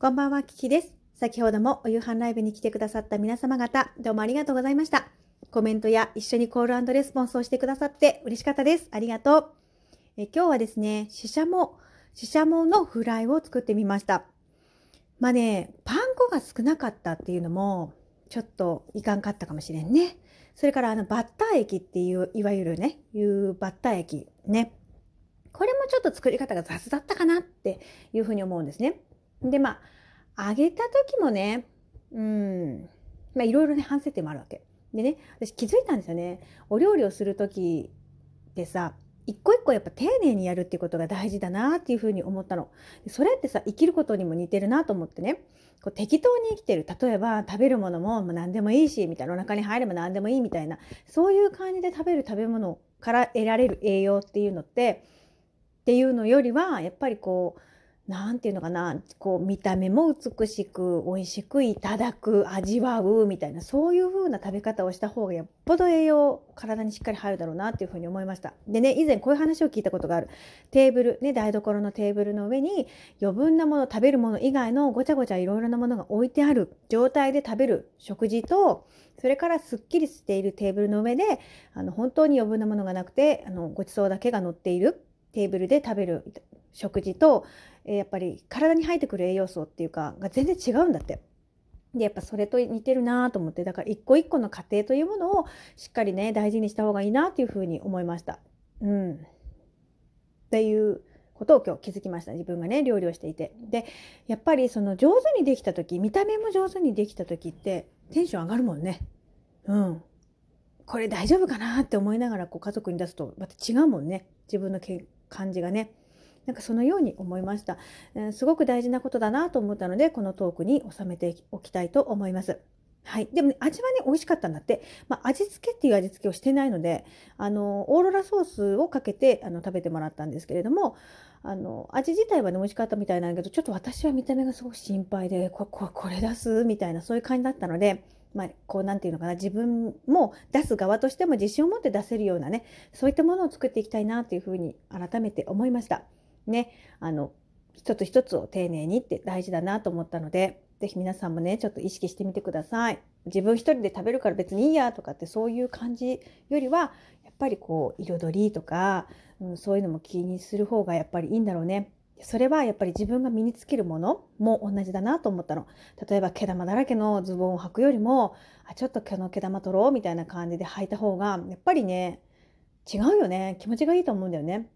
こんばんは、キキです。先ほどもお夕飯ライブに来てくださった皆様方、どうもありがとうございました。コメントや一緒にコールレスポンスをしてくださって嬉しかったです。ありがとう。え今日はですね、ししゃも、ししゃものフライを作ってみました。まあね、パン粉が少なかったっていうのも、ちょっといかんかったかもしれんね。それからあのバッター液っていう、いわゆるね、いうバッター液ね。これもちょっと作り方が雑だったかなっていうふうに思うんですね。で、まあ、揚げた時もね、うん、まあ、いろいろね、反省点もあるわけ。でね、私気づいたんですよね。お料理をする時ってさ、一個一個やっぱ丁寧にやるっていうことが大事だなっていうふうに思ったの。それってさ、生きることにも似てるなと思ってね。こう適当に生きてる。例えば食べるものも何でもいいし、みたいな。お腹に入れば何でもいいみたいな。そういう感じで食べる食べ物から得られる栄養っていうのって、っていうのよりは、やっぱりこう、何て言うのかなこう見た目も美しく美味しくいただく味わうみたいなそういう風な食べ方をした方がよっぽど栄養体にしっかり入るだろうなっていう風に思いました。でね以前こういう話を聞いたことがある。テーブルね台所のテーブルの上に余分なもの食べるもの以外のごちゃごちゃいろいろなものが置いてある状態で食べる食事とそれからすっきりしているテーブルの上であの本当に余分なものがなくてあのごちそうだけが乗っているテーブルで食べる。食事と、えやっぱり体に入ってくる栄養素っていうかが全然違うんだって。でやっぱそれと似てるなと思ってだから一個一個の過程というものをしっかりね大事にした方がいいなっていうふうに思いました。うん、っていうことを今日気づきました自分がね料理をしていて。でやっぱりその上手にできた時見た目も上手にできた時ってテンション上がるもんね。うん、これ大丈夫かなって思いながらこう家族に出すとまた違うもんね自分の感じがね。なんかそのように思いました、えー、すごく大事なことだなと思ったのでこのトークに収めておきたいと思います。はい。でも、ね、味はね、美味しかったんだって。まあ、味付けっていう味付けをしてないので、あの、オーロラソースをかけて、あの、食べてもらったんですけれども、あの、味自体はね、美味しかったみたいなんだけど、ちょっと私は見た目がすごく心配で、こここれ出すみたいな、そういう感じだったので、まあ、こう、なんていうのかな、自分も出す側としても自信を持って出せるようなね、そういったものを作っていきたいなというふうに改めて思いました。ね、あの、一つ一つを丁寧にって大事だなと思ったので、是非皆さんもね、ちょっと意識してみてください。自分一人で食べるから別にいいやとかってそういう感じよりは、やっぱりこう、彩りとか、うん、そういうのも気にする方がやっぱりいいんだろうね。それはやっぱり自分が身につけるものも同じだなと思ったの。例えば毛玉だらけのズボンを履くよりも、あちょっと毛の毛玉取ろうみたいな感じで履いた方が、やっぱりね、違うよね。気持ちがいいと思うんだよね。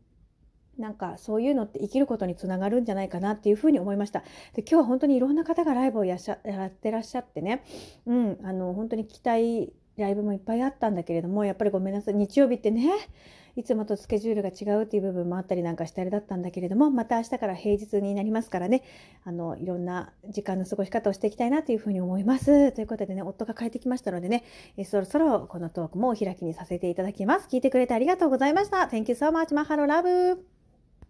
なんかそういうのって生きることにつながるんじゃないかなっていうふうに思いました。で今日は本当にいろんな方がライブをやってらっしゃってね、うん、あの本当に聞きたいライブもいっぱいあったんだけれどもやっぱりごめんなさい。日曜日ってねいつもとスケジュールが違うっていう部分もあったりなんかしてあれだったんだけれどもまた明日から平日になりますからね。あのいろんな時間の過ごし方をしていきたいなというふうに思います。ということでね夫が帰ってきましたのでねえそろそろこのトークもお開きにさせていただきます。聞いてくれてありがとうございました。Thank you so much. マハロラブ